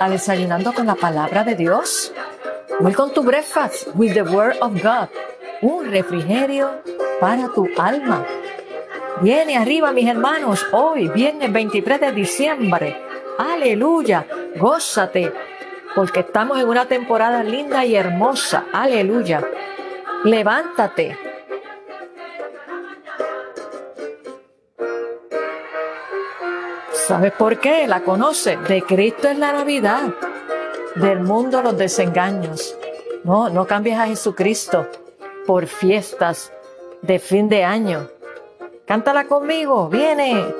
a Desayunando con la Palabra de Dios. Welcome to Breakfast with the Word of God. Un refrigerio para tu alma. Viene arriba, mis hermanos, hoy, viernes 23 de diciembre. Aleluya, gózate, porque estamos en una temporada linda y hermosa. Aleluya. Levántate. ¿Sabes por qué? La conoce. De Cristo es la Navidad. Del mundo los desengaños. No, no cambies a Jesucristo por fiestas de fin de año. Cántala conmigo, viene.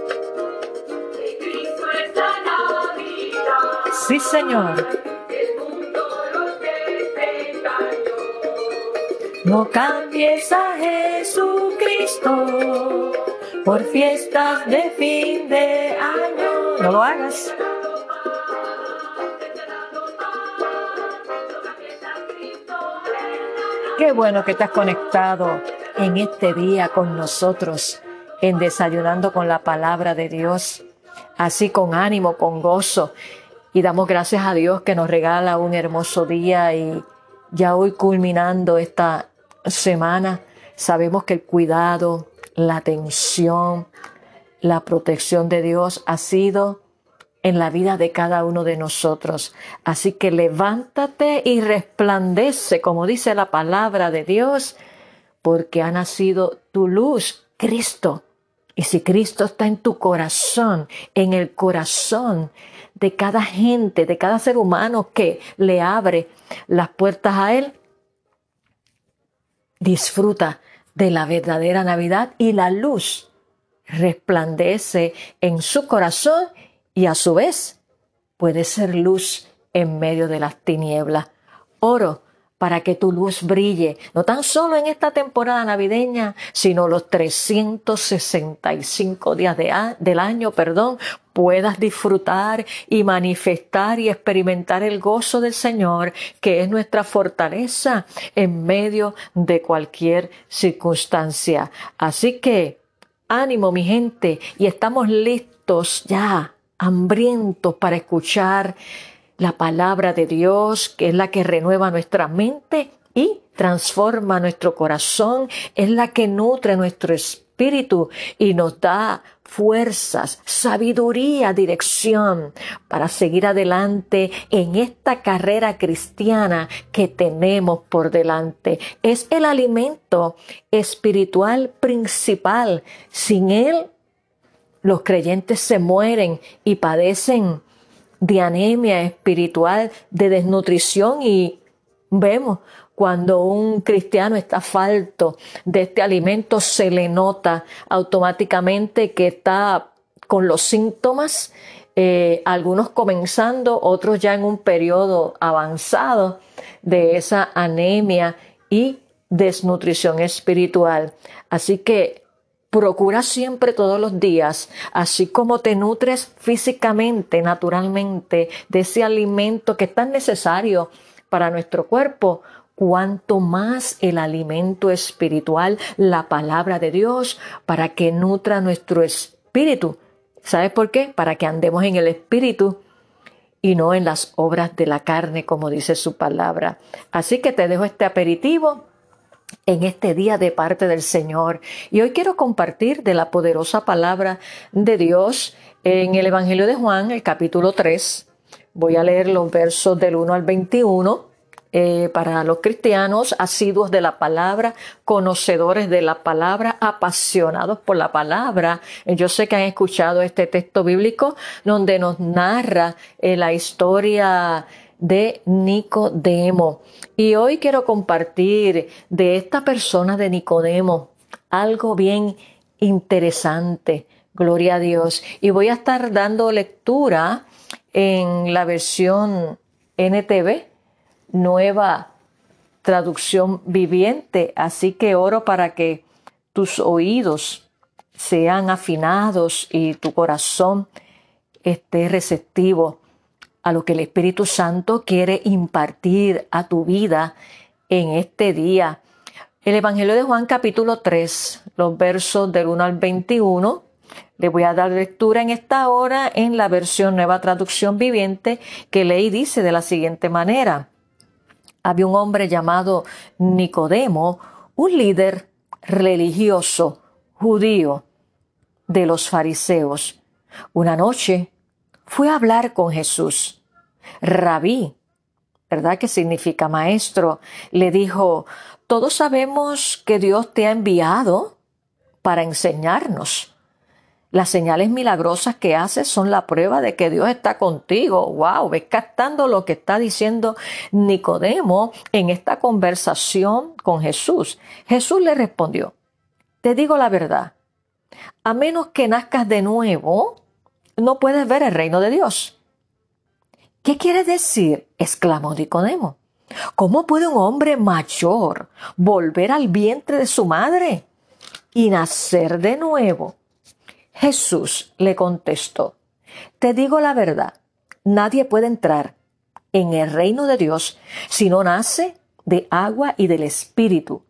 Sí, Señor. No cambies a Jesucristo por fiestas de fin de año. No lo hagas. Qué bueno que estás conectado en este día con nosotros, en desayunando con la palabra de Dios, así con ánimo, con gozo. Y damos gracias a Dios que nos regala un hermoso día y ya hoy culminando esta semana, sabemos que el cuidado, la atención, la protección de Dios ha sido en la vida de cada uno de nosotros. Así que levántate y resplandece, como dice la palabra de Dios, porque ha nacido tu luz, Cristo. Y si Cristo está en tu corazón, en el corazón de cada gente, de cada ser humano que le abre las puertas a Él, disfruta de la verdadera Navidad y la luz resplandece en su corazón y a su vez puede ser luz en medio de las tinieblas. Oro para que tu luz brille, no tan solo en esta temporada navideña, sino los 365 días del año, perdón, puedas disfrutar y manifestar y experimentar el gozo del Señor, que es nuestra fortaleza en medio de cualquier circunstancia. Así que, ánimo mi gente, y estamos listos ya, hambrientos para escuchar la palabra de Dios, que es la que renueva nuestra mente y transforma nuestro corazón, es la que nutre nuestro espíritu y nos da fuerzas, sabiduría, dirección para seguir adelante en esta carrera cristiana que tenemos por delante. Es el alimento espiritual principal. Sin él, los creyentes se mueren y padecen de anemia espiritual, de desnutrición y vemos cuando un cristiano está falto de este alimento, se le nota automáticamente que está con los síntomas, eh, algunos comenzando, otros ya en un periodo avanzado de esa anemia y desnutrición espiritual. Así que Procura siempre todos los días, así como te nutres físicamente, naturalmente, de ese alimento que es tan necesario para nuestro cuerpo, cuanto más el alimento espiritual, la palabra de Dios, para que nutra nuestro espíritu. ¿Sabes por qué? Para que andemos en el espíritu y no en las obras de la carne, como dice su palabra. Así que te dejo este aperitivo en este día de parte del Señor. Y hoy quiero compartir de la poderosa palabra de Dios en el Evangelio de Juan, el capítulo 3. Voy a leer los versos del 1 al 21. Eh, para los cristianos asiduos de la palabra, conocedores de la palabra, apasionados por la palabra. Yo sé que han escuchado este texto bíblico donde nos narra eh, la historia de Nicodemo. Y hoy quiero compartir de esta persona de Nicodemo algo bien interesante. Gloria a Dios. Y voy a estar dando lectura en la versión NTV, nueva traducción viviente, así que oro para que tus oídos sean afinados y tu corazón esté receptivo a lo que el Espíritu Santo quiere impartir a tu vida en este día. El Evangelio de Juan capítulo 3, los versos del 1 al 21. Le voy a dar lectura en esta hora en la versión Nueva Traducción Viviente que leí dice de la siguiente manera. Había un hombre llamado Nicodemo, un líder religioso judío de los fariseos. Una noche fue a hablar con Jesús. Rabí, ¿verdad que significa maestro? Le dijo, todos sabemos que Dios te ha enviado para enseñarnos. Las señales milagrosas que haces son la prueba de que Dios está contigo. Wow, ves captando lo que está diciendo Nicodemo en esta conversación con Jesús. Jesús le respondió, te digo la verdad, a menos que nazcas de nuevo, no puedes ver el reino de Dios. ¿Qué quiere decir? exclamó Nicodemo. ¿Cómo puede un hombre mayor volver al vientre de su madre y nacer de nuevo? Jesús le contestó, Te digo la verdad, nadie puede entrar en el reino de Dios si no nace de agua y del Espíritu.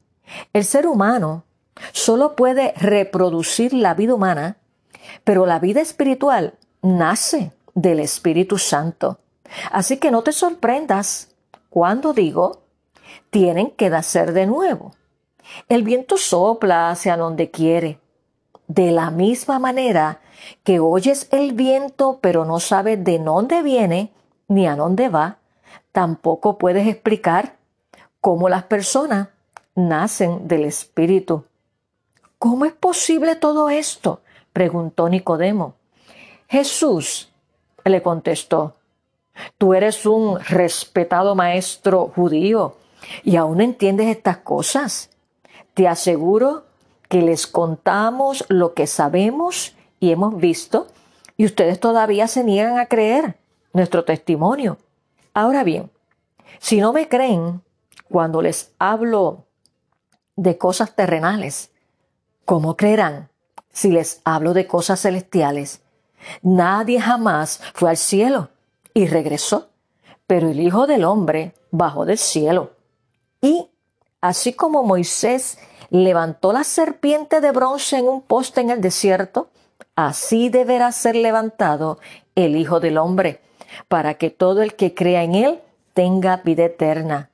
El ser humano solo puede reproducir la vida humana, pero la vida espiritual nace del Espíritu Santo. Así que no te sorprendas cuando digo, tienen que nacer de nuevo. El viento sopla hacia donde quiere. De la misma manera que oyes el viento pero no sabes de dónde viene ni a dónde va, tampoco puedes explicar cómo las personas nacen del Espíritu. ¿Cómo es posible todo esto? preguntó Nicodemo. Jesús le contestó, Tú eres un respetado maestro judío y aún entiendes estas cosas. Te aseguro que les contamos lo que sabemos y hemos visto y ustedes todavía se niegan a creer nuestro testimonio. Ahora bien, si no me creen cuando les hablo de cosas terrenales, ¿cómo creerán si les hablo de cosas celestiales? Nadie jamás fue al cielo y regresó. Pero el Hijo del Hombre bajó del cielo. Y, así como Moisés levantó la serpiente de bronce en un poste en el desierto, así deberá ser levantado el Hijo del Hombre, para que todo el que crea en él tenga vida eterna.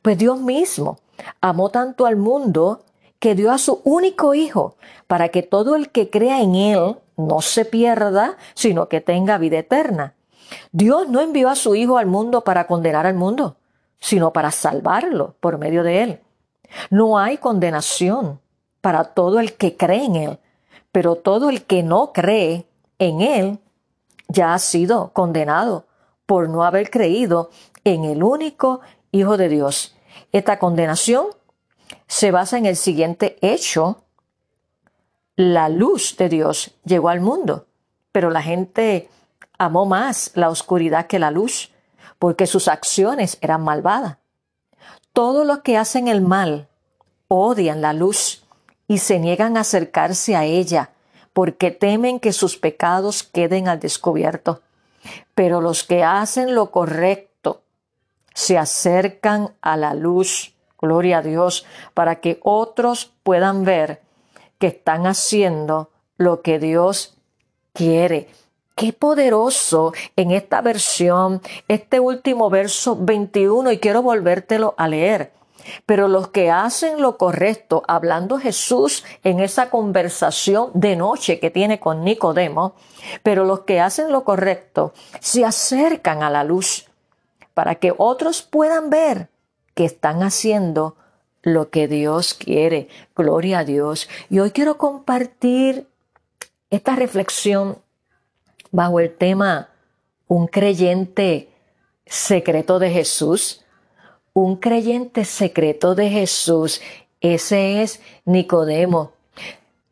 Pues Dios mismo amó tanto al mundo que dio a su único Hijo, para que todo el que crea en él no se pierda, sino que tenga vida eterna. Dios no envió a su Hijo al mundo para condenar al mundo, sino para salvarlo por medio de él. No hay condenación para todo el que cree en él, pero todo el que no cree en él ya ha sido condenado por no haber creído en el único Hijo de Dios. Esta condenación se basa en el siguiente hecho. La luz de Dios llegó al mundo, pero la gente amó más la oscuridad que la luz, porque sus acciones eran malvadas. Todos los que hacen el mal odian la luz y se niegan a acercarse a ella, porque temen que sus pecados queden al descubierto. Pero los que hacen lo correcto se acercan a la luz, gloria a Dios, para que otros puedan ver que están haciendo lo que Dios quiere. Qué poderoso en esta versión, este último verso 21, y quiero volvértelo a leer. Pero los que hacen lo correcto, hablando Jesús en esa conversación de noche que tiene con Nicodemo, pero los que hacen lo correcto se acercan a la luz para que otros puedan ver que están haciendo lo que Dios quiere. Gloria a Dios. Y hoy quiero compartir esta reflexión bajo el tema Un creyente secreto de Jesús. Un creyente secreto de Jesús, ese es Nicodemo,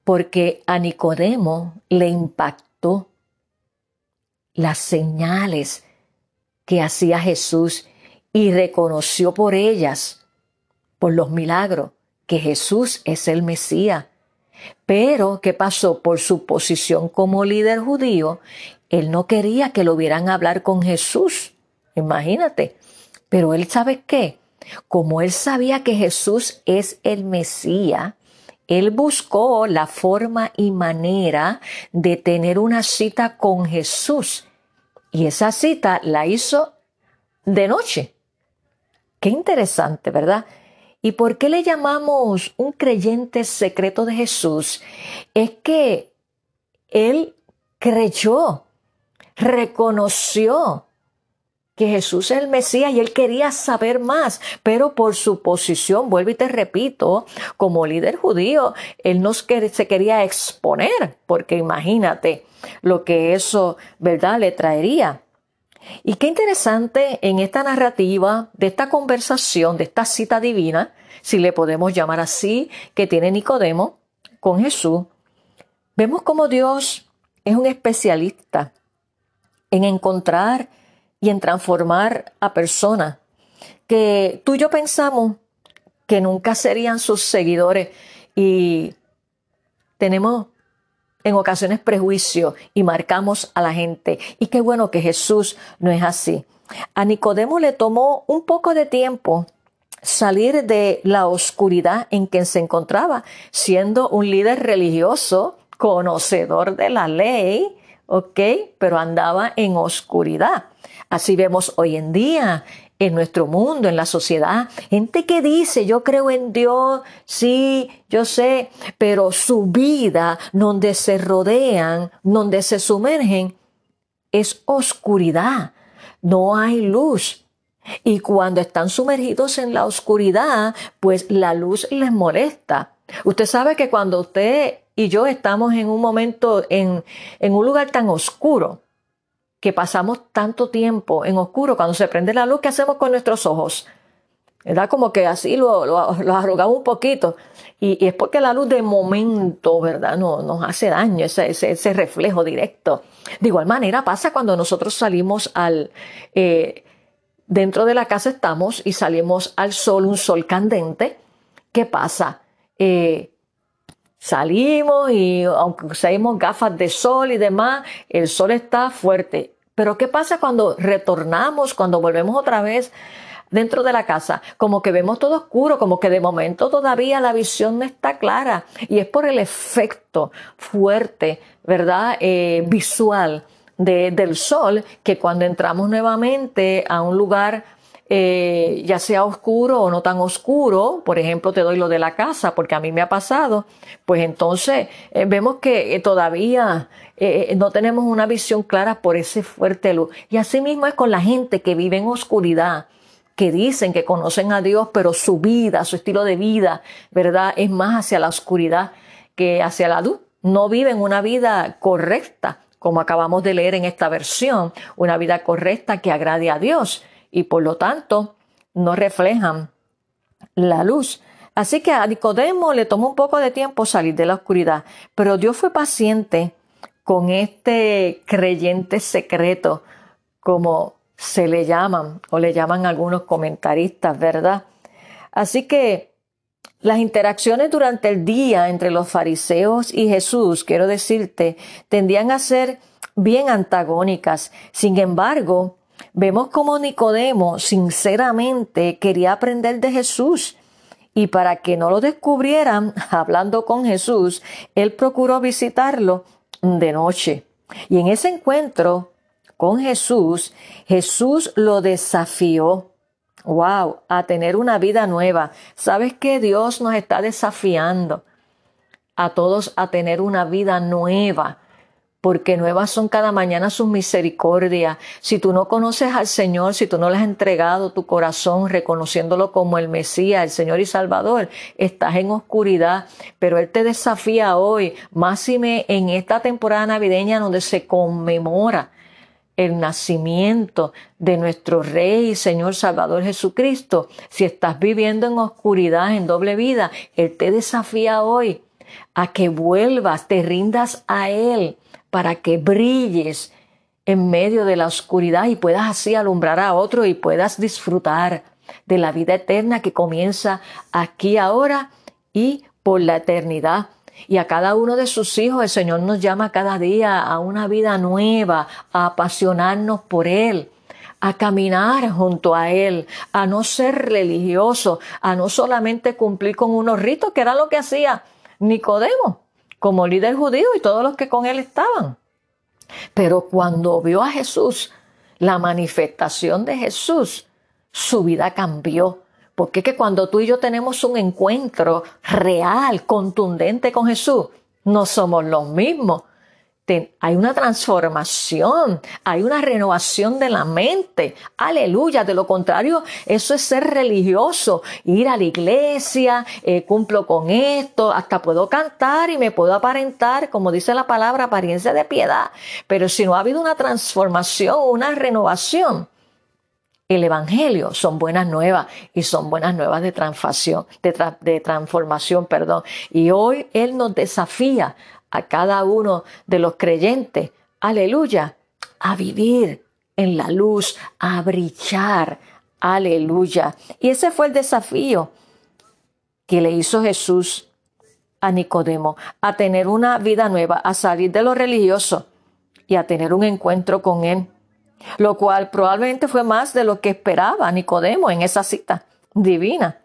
porque a Nicodemo le impactó las señales que hacía Jesús y reconoció por ellas, por los milagros, que Jesús es el Mesías. Pero, ¿qué pasó? Por su posición como líder judío, él no quería que lo vieran hablar con Jesús. Imagínate. Pero él sabe qué? Como él sabía que Jesús es el Mesías, él buscó la forma y manera de tener una cita con Jesús. Y esa cita la hizo de noche. Qué interesante, ¿verdad? ¿Y por qué le llamamos un creyente secreto de Jesús? Es que él creyó, reconoció que Jesús es el Mesías y él quería saber más, pero por su posición, vuelvo y te repito, como líder judío, él no se quería exponer, porque imagínate lo que eso, ¿verdad?, le traería. Y qué interesante en esta narrativa, de esta conversación, de esta cita divina, si le podemos llamar así, que tiene Nicodemo con Jesús, vemos como Dios es un especialista en encontrar y en transformar a personas que tú y yo pensamos que nunca serían sus seguidores. Y tenemos en ocasiones prejuicio y marcamos a la gente. Y qué bueno que Jesús no es así. A Nicodemo le tomó un poco de tiempo salir de la oscuridad en que se encontraba, siendo un líder religioso, conocedor de la ley, ¿ok? Pero andaba en oscuridad. Así vemos hoy en día en nuestro mundo, en la sociedad, gente que dice, yo creo en Dios, sí, yo sé, pero su vida, donde se rodean, donde se sumergen, es oscuridad, no hay luz. Y cuando están sumergidos en la oscuridad, pues la luz les molesta. Usted sabe que cuando usted y yo estamos en un momento, en, en un lugar tan oscuro, que pasamos tanto tiempo en oscuro, cuando se prende la luz, ¿qué hacemos con nuestros ojos? ¿Verdad? Como que así lo, lo, arrugamos un poquito. Y, es porque la luz de momento, ¿verdad? No, nos hace daño, ese, ese, reflejo directo. De igual manera pasa cuando nosotros salimos al... Eh, dentro de la casa estamos y salimos al sol, un sol candente. ¿Qué pasa? Eh, Salimos y aunque usemos gafas de sol y demás, el sol está fuerte. Pero ¿qué pasa cuando retornamos, cuando volvemos otra vez dentro de la casa? Como que vemos todo oscuro, como que de momento todavía la visión no está clara. Y es por el efecto fuerte, ¿verdad? Eh, visual del sol que cuando entramos nuevamente a un lugar eh, ya sea oscuro o no tan oscuro, por ejemplo, te doy lo de la casa, porque a mí me ha pasado, pues entonces eh, vemos que eh, todavía no tenemos una visión clara por ese fuerte luz. Y así mismo es con la gente que vive en oscuridad que dicen que conocen a Dios, pero su vida, su estilo de vida, ¿verdad? Es más hacia la oscuridad que hacia la luz. No viven una vida correcta, como acabamos de leer en esta versión, una vida correcta que agrade a Dios y por lo tanto no reflejan la luz. Así que a Nicodemo le tomó un poco de tiempo salir de la oscuridad, pero Dios fue paciente con este creyente secreto, como se le llaman o le llaman algunos comentaristas, ¿verdad? Así que las interacciones durante el día entre los fariseos y Jesús, quiero decirte, tendían a ser bien antagónicas. Sin embargo, Vemos como Nicodemo sinceramente quería aprender de Jesús y para que no lo descubrieran hablando con Jesús, él procuró visitarlo de noche. Y en ese encuentro con Jesús, Jesús lo desafió. Wow, a tener una vida nueva. ¿Sabes que Dios nos está desafiando a todos a tener una vida nueva? Porque nuevas son cada mañana sus misericordias. Si tú no conoces al Señor, si tú no le has entregado tu corazón reconociéndolo como el Mesías, el Señor y Salvador, estás en oscuridad, pero Él te desafía hoy, máxime en esta temporada navideña donde se conmemora el nacimiento de nuestro Rey y Señor Salvador Jesucristo. Si estás viviendo en oscuridad, en doble vida, Él te desafía hoy a que vuelvas, te rindas a Él para que brilles en medio de la oscuridad y puedas así alumbrar a otro y puedas disfrutar de la vida eterna que comienza aquí ahora y por la eternidad. Y a cada uno de sus hijos el Señor nos llama cada día a una vida nueva, a apasionarnos por Él, a caminar junto a Él, a no ser religioso, a no solamente cumplir con unos ritos, que era lo que hacía Nicodemo como líder judío y todos los que con él estaban. Pero cuando vio a Jesús, la manifestación de Jesús, su vida cambió. Porque es que cuando tú y yo tenemos un encuentro real, contundente con Jesús, no somos los mismos hay una transformación, hay una renovación de la mente. Aleluya. De lo contrario, eso es ser religioso, ir a la iglesia, eh, cumplo con esto, hasta puedo cantar y me puedo aparentar, como dice la palabra, apariencia de piedad. Pero si no ha habido una transformación, una renovación, el Evangelio son buenas nuevas y son buenas nuevas de transformación, de transformación, perdón. Y hoy Él nos desafía a cada uno de los creyentes, aleluya, a vivir en la luz, a brillar, aleluya. Y ese fue el desafío que le hizo Jesús a Nicodemo, a tener una vida nueva, a salir de lo religioso y a tener un encuentro con Él, lo cual probablemente fue más de lo que esperaba Nicodemo en esa cita divina.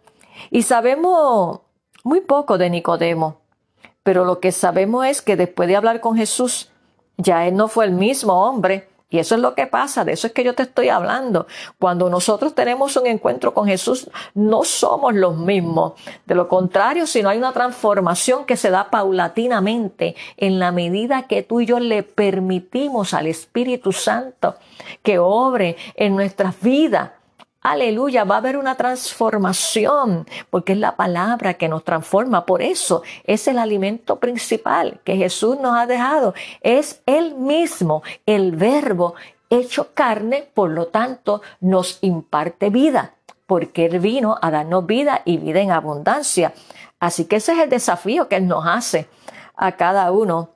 Y sabemos muy poco de Nicodemo. Pero lo que sabemos es que después de hablar con Jesús, ya él no fue el mismo hombre. Y eso es lo que pasa, de eso es que yo te estoy hablando. Cuando nosotros tenemos un encuentro con Jesús, no somos los mismos. De lo contrario, si no hay una transformación que se da paulatinamente en la medida que tú y yo le permitimos al Espíritu Santo que obre en nuestras vidas, Aleluya, va a haber una transformación, porque es la palabra que nos transforma. Por eso es el alimento principal que Jesús nos ha dejado. Es Él mismo, el verbo hecho carne, por lo tanto nos imparte vida, porque Él vino a darnos vida y vida en abundancia. Así que ese es el desafío que Él nos hace a cada uno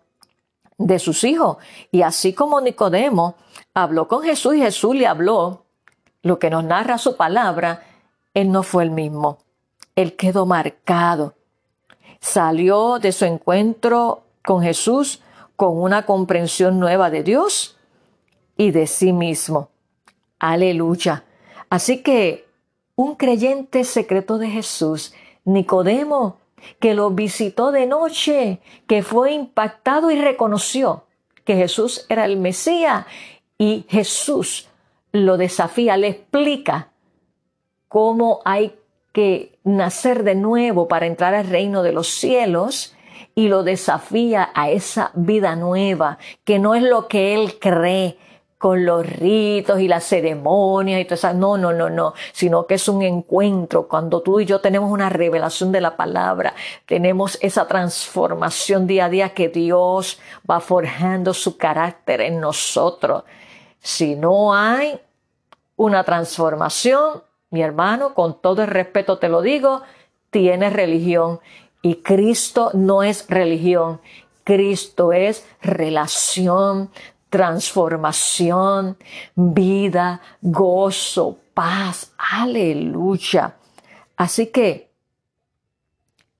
de sus hijos. Y así como Nicodemo habló con Jesús y Jesús le habló, lo que nos narra su palabra, él no fue el mismo. Él quedó marcado. Salió de su encuentro con Jesús con una comprensión nueva de Dios y de sí mismo. Aleluya. Así que un creyente secreto de Jesús, Nicodemo, que lo visitó de noche, que fue impactado y reconoció que Jesús era el Mesías y Jesús lo desafía, le explica cómo hay que nacer de nuevo para entrar al reino de los cielos y lo desafía a esa vida nueva, que no es lo que él cree con los ritos y las ceremonias y todo eso. No, no, no, no, sino que es un encuentro cuando tú y yo tenemos una revelación de la palabra, tenemos esa transformación día a día que Dios va forjando su carácter en nosotros. Si no hay una transformación, mi hermano, con todo el respeto te lo digo, tienes religión. Y Cristo no es religión, Cristo es relación, transformación, vida, gozo, paz. Aleluya. Así que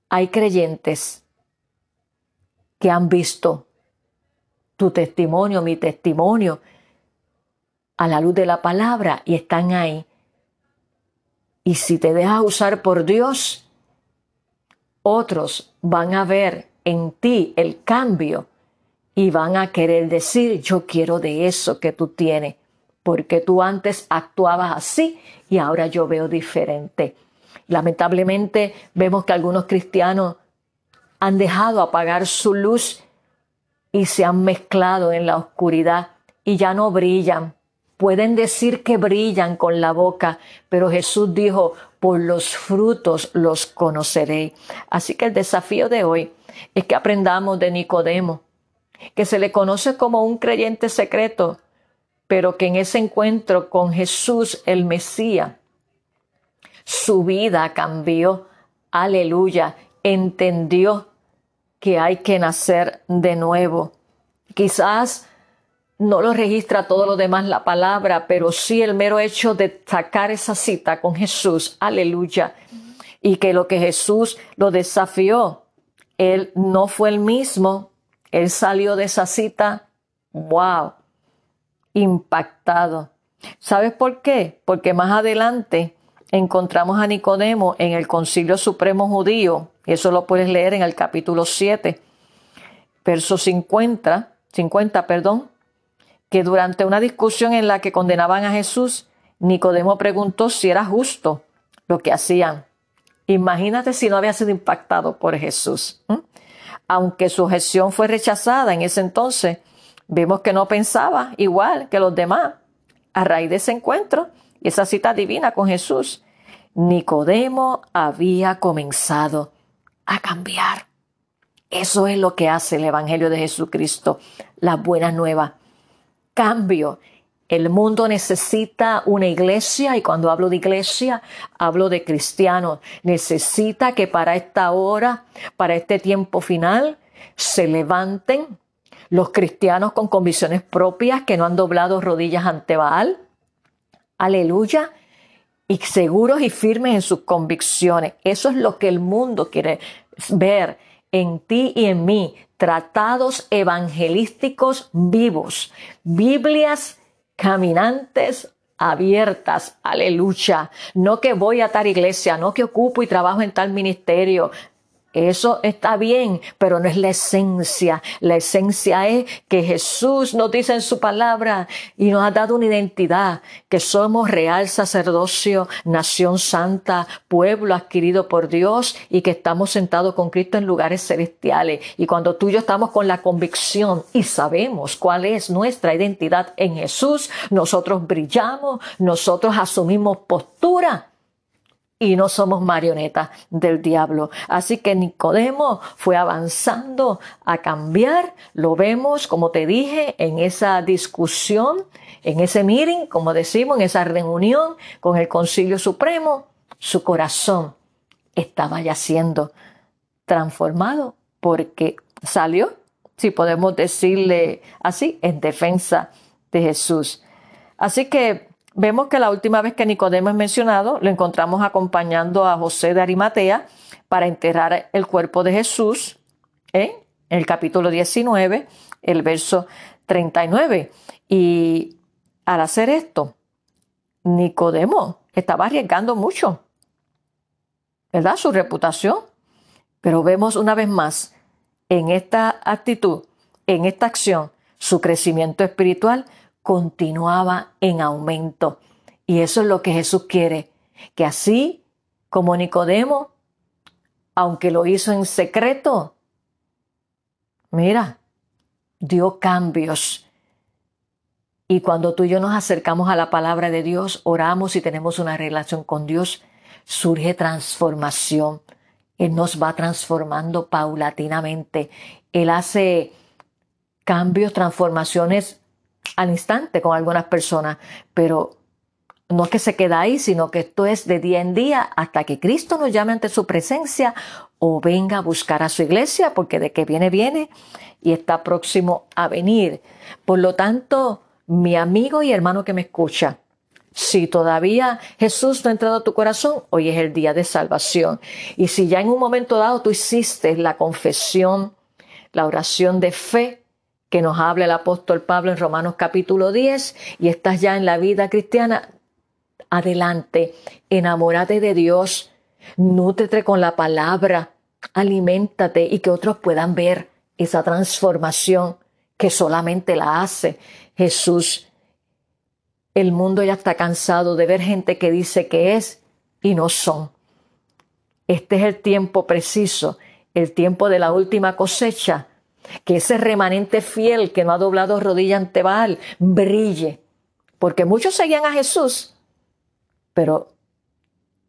hay creyentes que han visto tu testimonio, mi testimonio, a la luz de la palabra y están ahí. Y si te dejas usar por Dios, otros van a ver en ti el cambio y van a querer decir, yo quiero de eso que tú tienes, porque tú antes actuabas así y ahora yo veo diferente. Lamentablemente vemos que algunos cristianos han dejado apagar su luz y se han mezclado en la oscuridad y ya no brillan Pueden decir que brillan con la boca, pero Jesús dijo, por los frutos los conoceré. Así que el desafío de hoy es que aprendamos de Nicodemo, que se le conoce como un creyente secreto, pero que en ese encuentro con Jesús el Mesías, su vida cambió. Aleluya. Entendió que hay que nacer de nuevo. Quizás no lo registra todo lo demás la palabra, pero sí el mero hecho de sacar esa cita con Jesús, aleluya, y que lo que Jesús lo desafió, él no fue el mismo, él salió de esa cita, wow, impactado. ¿Sabes por qué? Porque más adelante encontramos a Nicodemo en el Concilio Supremo Judío, y eso lo puedes leer en el capítulo 7, verso 50, 50, perdón, que durante una discusión en la que condenaban a Jesús, Nicodemo preguntó si era justo lo que hacían. Imagínate si no había sido impactado por Jesús. Aunque su objeción fue rechazada en ese entonces, vemos que no pensaba igual que los demás. A raíz de ese encuentro y esa cita divina con Jesús, Nicodemo había comenzado a cambiar. Eso es lo que hace el Evangelio de Jesucristo, la buena nueva. Cambio. El mundo necesita una iglesia y cuando hablo de iglesia hablo de cristianos. Necesita que para esta hora, para este tiempo final, se levanten los cristianos con convicciones propias que no han doblado rodillas ante Baal. Aleluya. Y seguros y firmes en sus convicciones. Eso es lo que el mundo quiere ver en ti y en mí tratados evangelísticos vivos, Biblias caminantes abiertas, aleluya. No que voy a tal iglesia, no que ocupo y trabajo en tal ministerio, eso está bien, pero no es la esencia. La esencia es que Jesús nos dice en su palabra y nos ha dado una identidad, que somos real sacerdocio, nación santa, pueblo adquirido por Dios y que estamos sentados con Cristo en lugares celestiales. Y cuando tú y yo estamos con la convicción y sabemos cuál es nuestra identidad en Jesús, nosotros brillamos, nosotros asumimos postura y no somos marionetas del diablo. Así que Nicodemo fue avanzando a cambiar. Lo vemos, como te dije, en esa discusión, en ese meeting, como decimos, en esa reunión con el Concilio Supremo. Su corazón estaba ya siendo transformado porque salió, si podemos decirle así, en defensa de Jesús. Así que Vemos que la última vez que Nicodemo es mencionado, lo encontramos acompañando a José de Arimatea para enterrar el cuerpo de Jesús en el capítulo 19, el verso 39. Y al hacer esto, Nicodemo estaba arriesgando mucho, ¿verdad? Su reputación. Pero vemos una vez más en esta actitud, en esta acción, su crecimiento espiritual continuaba en aumento. Y eso es lo que Jesús quiere, que así como Nicodemo, aunque lo hizo en secreto, mira, dio cambios. Y cuando tú y yo nos acercamos a la palabra de Dios, oramos y tenemos una relación con Dios, surge transformación. Él nos va transformando paulatinamente. Él hace cambios, transformaciones al instante con algunas personas, pero no es que se queda ahí, sino que esto es de día en día hasta que Cristo nos llame ante su presencia o venga a buscar a su iglesia, porque de que viene, viene y está próximo a venir. Por lo tanto, mi amigo y hermano que me escucha, si todavía Jesús no ha entrado a tu corazón, hoy es el día de salvación. Y si ya en un momento dado tú hiciste la confesión, la oración de fe, que nos habla el apóstol Pablo en Romanos capítulo 10 y estás ya en la vida cristiana, adelante, enamórate de Dios, nútrete con la palabra, aliméntate y que otros puedan ver esa transformación que solamente la hace Jesús. El mundo ya está cansado de ver gente que dice que es y no son. Este es el tiempo preciso, el tiempo de la última cosecha que ese remanente fiel que no ha doblado rodilla ante Baal brille. Porque muchos seguían a Jesús, pero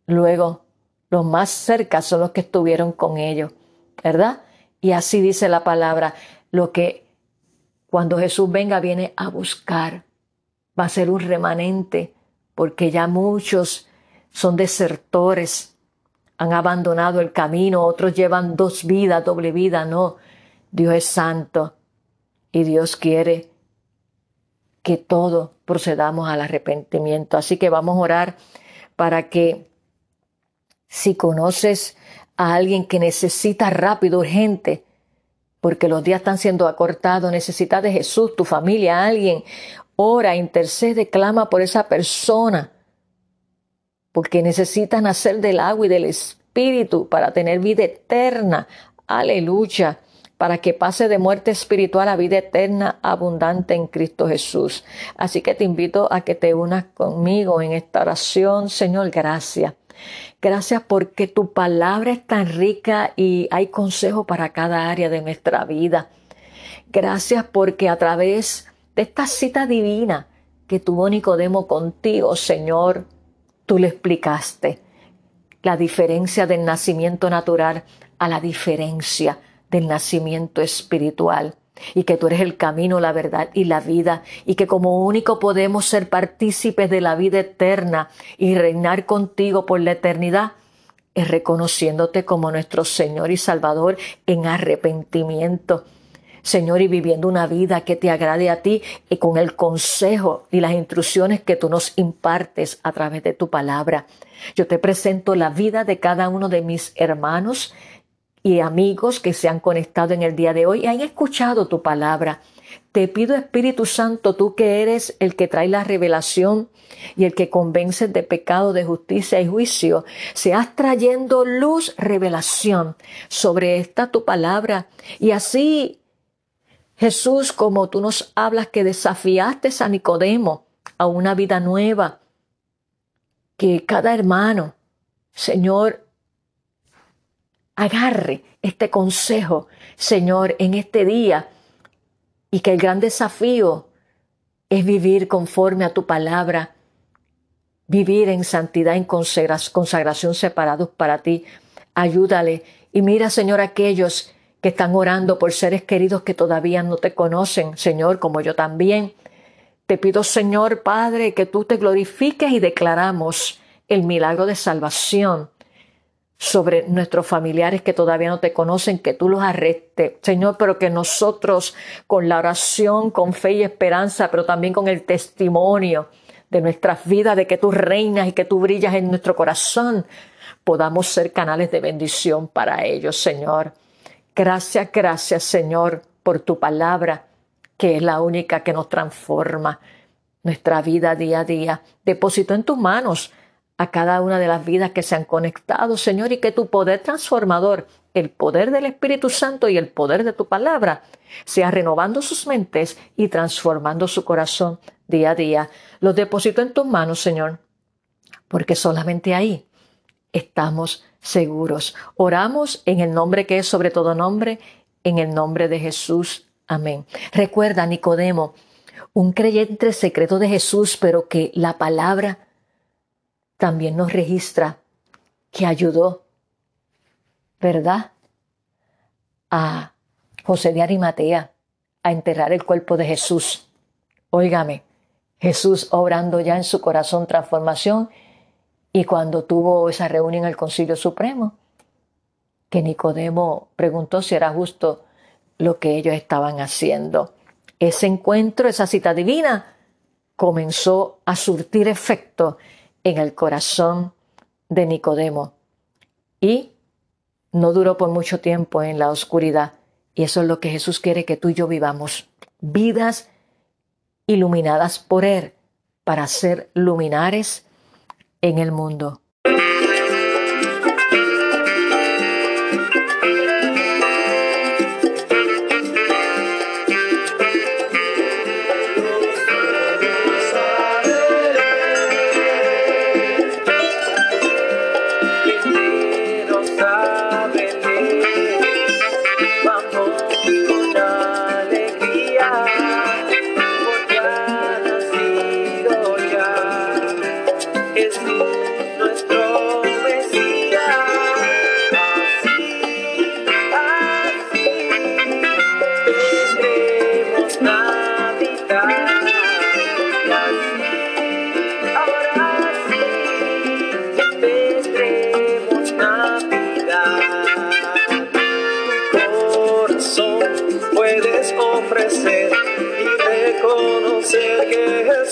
luego los más cerca son los que estuvieron con ellos, ¿verdad? Y así dice la palabra, lo que cuando Jesús venga viene a buscar, va a ser un remanente, porque ya muchos son desertores, han abandonado el camino, otros llevan dos vidas, doble vida, no, Dios es santo y Dios quiere que todos procedamos al arrepentimiento. Así que vamos a orar para que si conoces a alguien que necesita rápido, urgente, porque los días están siendo acortados, necesitas de Jesús, tu familia, alguien, ora, intercede, clama por esa persona, porque necesitan nacer del agua y del Espíritu para tener vida eterna. Aleluya para que pase de muerte espiritual a vida eterna abundante en Cristo Jesús. Así que te invito a que te unas conmigo en esta oración. Señor, gracias. Gracias porque tu palabra es tan rica y hay consejo para cada área de nuestra vida. Gracias porque a través de esta cita divina que tuvo Nicodemo contigo, Señor, tú le explicaste la diferencia del nacimiento natural a la diferencia del nacimiento espiritual y que tú eres el camino, la verdad y la vida, y que como único podemos ser partícipes de la vida eterna y reinar contigo por la eternidad, es reconociéndote como nuestro Señor y Salvador en arrepentimiento. Señor, y viviendo una vida que te agrade a ti y con el consejo y las instrucciones que tú nos impartes a través de tu palabra. Yo te presento la vida de cada uno de mis hermanos y amigos que se han conectado en el día de hoy y han escuchado tu palabra. Te pido Espíritu Santo, tú que eres el que trae la revelación y el que convence de pecado, de justicia y juicio, seas trayendo luz, revelación sobre esta tu palabra. Y así, Jesús, como tú nos hablas que desafiaste a Nicodemo a una vida nueva, que cada hermano, Señor, agarre este consejo, Señor, en este día y que el gran desafío es vivir conforme a tu palabra, vivir en santidad, en consagración separados para ti. Ayúdale y mira, Señor, aquellos que están orando por seres queridos que todavía no te conocen, Señor, como yo también. Te pido, Señor Padre, que tú te glorifiques y declaramos el milagro de salvación sobre nuestros familiares que todavía no te conocen, que tú los arrestes, Señor, pero que nosotros con la oración, con fe y esperanza, pero también con el testimonio de nuestras vidas, de que tú reinas y que tú brillas en nuestro corazón, podamos ser canales de bendición para ellos, Señor. Gracias, gracias, Señor, por tu palabra, que es la única que nos transforma nuestra vida día a día. Deposito en tus manos a cada una de las vidas que se han conectado, Señor, y que tu poder transformador, el poder del Espíritu Santo y el poder de tu palabra, sea renovando sus mentes y transformando su corazón día a día. Los deposito en tus manos, Señor, porque solamente ahí estamos seguros. Oramos en el nombre que es sobre todo nombre, en el nombre de Jesús. Amén. Recuerda, Nicodemo, un creyente secreto de Jesús, pero que la palabra también nos registra que ayudó, ¿verdad? A José de Arimatea a enterrar el cuerpo de Jesús. Óigame, Jesús obrando ya en su corazón transformación y cuando tuvo esa reunión en el Concilio Supremo, que Nicodemo preguntó si era justo lo que ellos estaban haciendo. Ese encuentro, esa cita divina, comenzó a surtir efecto en el corazón de Nicodemo y no duró por mucho tiempo en la oscuridad. Y eso es lo que Jesús quiere que tú y yo vivamos. Vidas iluminadas por Él para ser luminares en el mundo.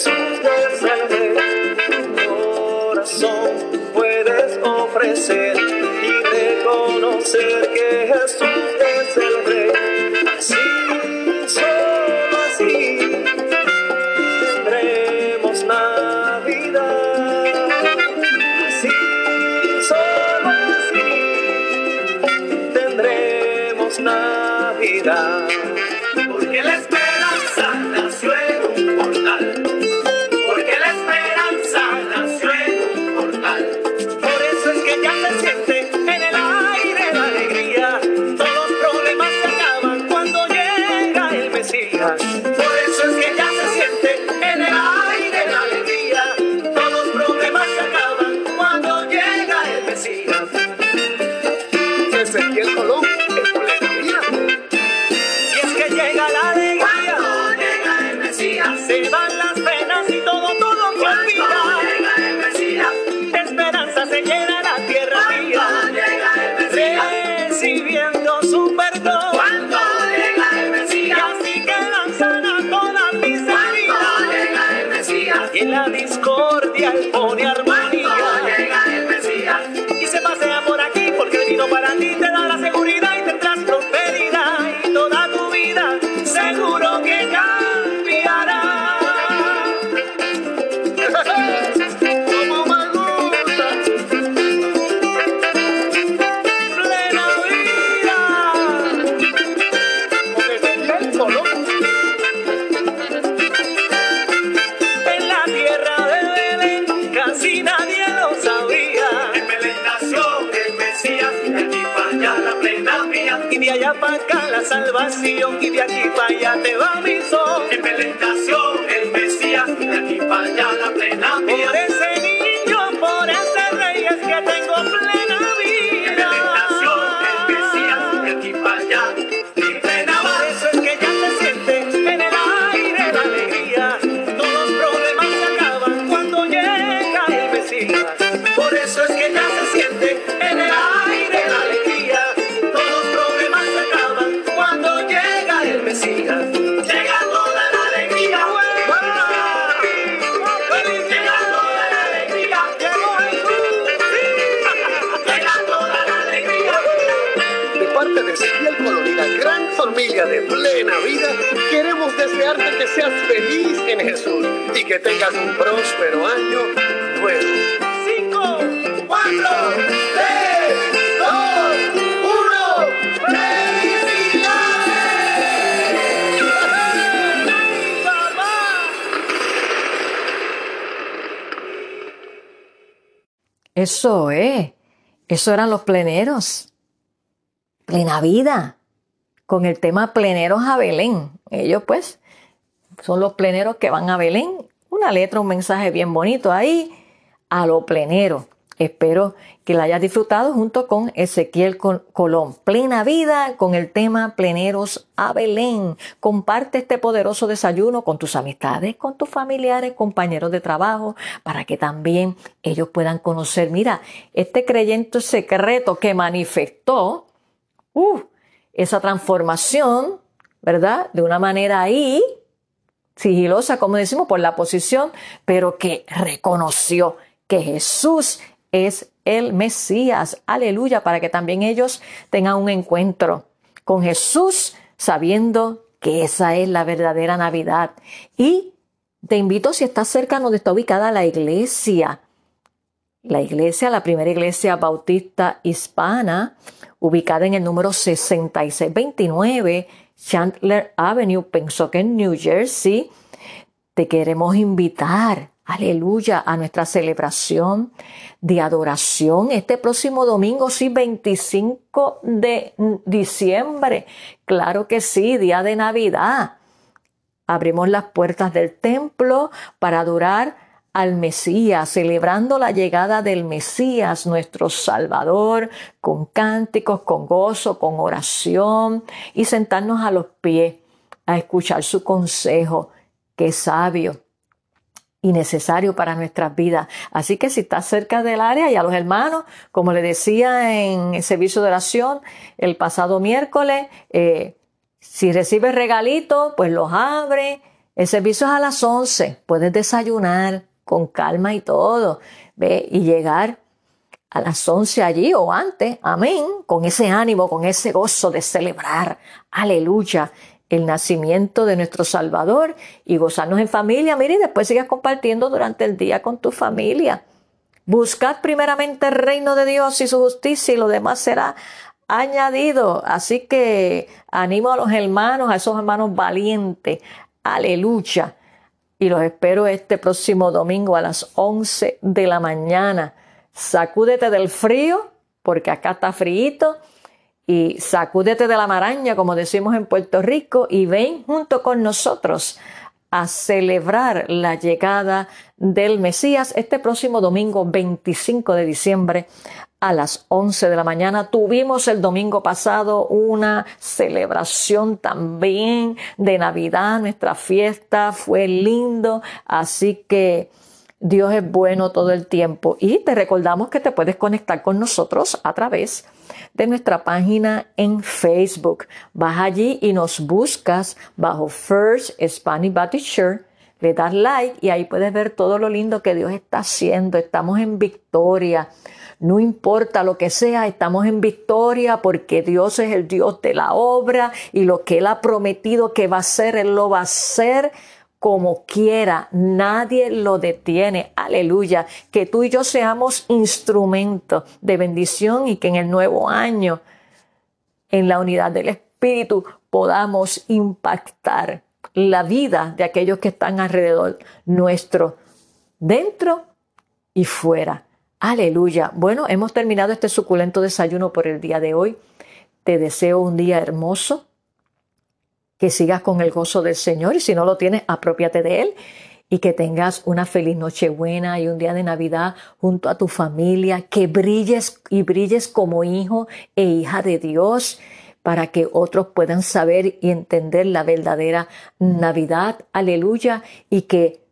Let's. Seas feliz en Jesús y que tengas un próspero año nuevo. Cinco, Cuatro, tres, dos, uno. ¡Felicidades! papá. Eso es. Eso eran los pleneros. Plena vida. Con el tema pleneros a Belén. Ellos pues son los pleneros que van a Belén. Una letra, un mensaje bien bonito ahí a lo plenero. Espero que la hayas disfrutado junto con Ezequiel Col- Colón. Plena vida con el tema Pleneros a Belén. Comparte este poderoso desayuno con tus amistades, con tus familiares, compañeros de trabajo, para que también ellos puedan conocer, mira, este creyente secreto que manifestó uh, esa transformación, ¿verdad? De una manera ahí, sigilosa, como decimos, por la posición, pero que reconoció que Jesús es el Mesías. Aleluya, para que también ellos tengan un encuentro con Jesús sabiendo que esa es la verdadera Navidad. Y te invito, si estás cerca donde está ubicada la iglesia, la iglesia, la primera iglesia bautista hispana, ubicada en el número 6629 Chandler Avenue, Pensacola, New Jersey, te queremos invitar, aleluya, a nuestra celebración de adoración este próximo domingo, sí, 25 de diciembre. Claro que sí, día de Navidad. Abrimos las puertas del templo para adorar al Mesías, celebrando la llegada del Mesías, nuestro Salvador, con cánticos, con gozo, con oración y sentarnos a los pies a escuchar su consejo, que es sabio y necesario para nuestras vidas. Así que si estás cerca del área y a los hermanos, como le decía en el servicio de oración el pasado miércoles, eh, si recibes regalitos, pues los abre. El servicio es a las 11, puedes desayunar con calma y todo. Ve y llegar a las 11 allí o antes, amén, con ese ánimo, con ese gozo de celebrar, aleluya, el nacimiento de nuestro Salvador y gozarnos en familia. Mire, y después sigas compartiendo durante el día con tu familia. Buscad primeramente el reino de Dios y su justicia y lo demás será añadido. Así que animo a los hermanos, a esos hermanos valientes. Aleluya. Y los espero este próximo domingo a las 11 de la mañana. Sacúdete del frío, porque acá está frío y sacúdete de la maraña, como decimos en Puerto Rico, y ven junto con nosotros a celebrar la llegada del Mesías este próximo domingo 25 de diciembre a las 11 de la mañana. Tuvimos el domingo pasado una celebración también de Navidad, nuestra fiesta fue lindo, así que Dios es bueno todo el tiempo y te recordamos que te puedes conectar con nosotros a través de nuestra página en Facebook. Vas allí y nos buscas bajo First Spanish Baptist Church. Le das like y ahí puedes ver todo lo lindo que Dios está haciendo. Estamos en victoria. No importa lo que sea, estamos en victoria porque Dios es el Dios de la obra y lo que Él ha prometido que va a hacer, Él lo va a hacer como quiera, nadie lo detiene. Aleluya. Que tú y yo seamos instrumentos de bendición y que en el nuevo año, en la unidad del Espíritu, podamos impactar la vida de aquellos que están alrededor nuestro, dentro y fuera. Aleluya. Bueno, hemos terminado este suculento desayuno por el día de hoy. Te deseo un día hermoso que sigas con el gozo del Señor y si no lo tienes, apropiate de Él y que tengas una feliz Nochebuena y un día de Navidad junto a tu familia, que brilles y brilles como hijo e hija de Dios para que otros puedan saber y entender la verdadera Navidad, aleluya, y que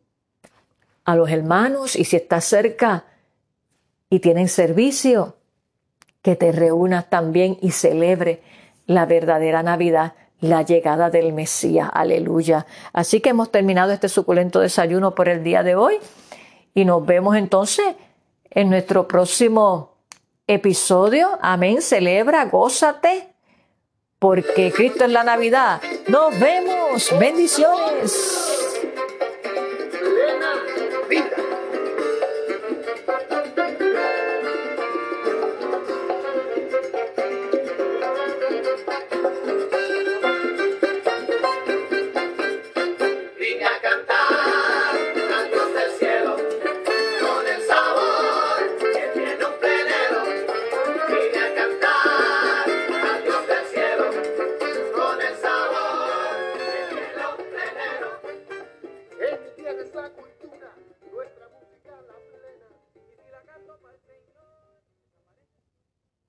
a los hermanos, y si estás cerca y tienen servicio, que te reúnas también y celebre la verdadera Navidad la llegada del Mesías. Aleluya. Así que hemos terminado este suculento desayuno por el día de hoy y nos vemos entonces en nuestro próximo episodio. Amén. Celebra, gózate, porque Cristo es la Navidad. Nos vemos. Bendiciones.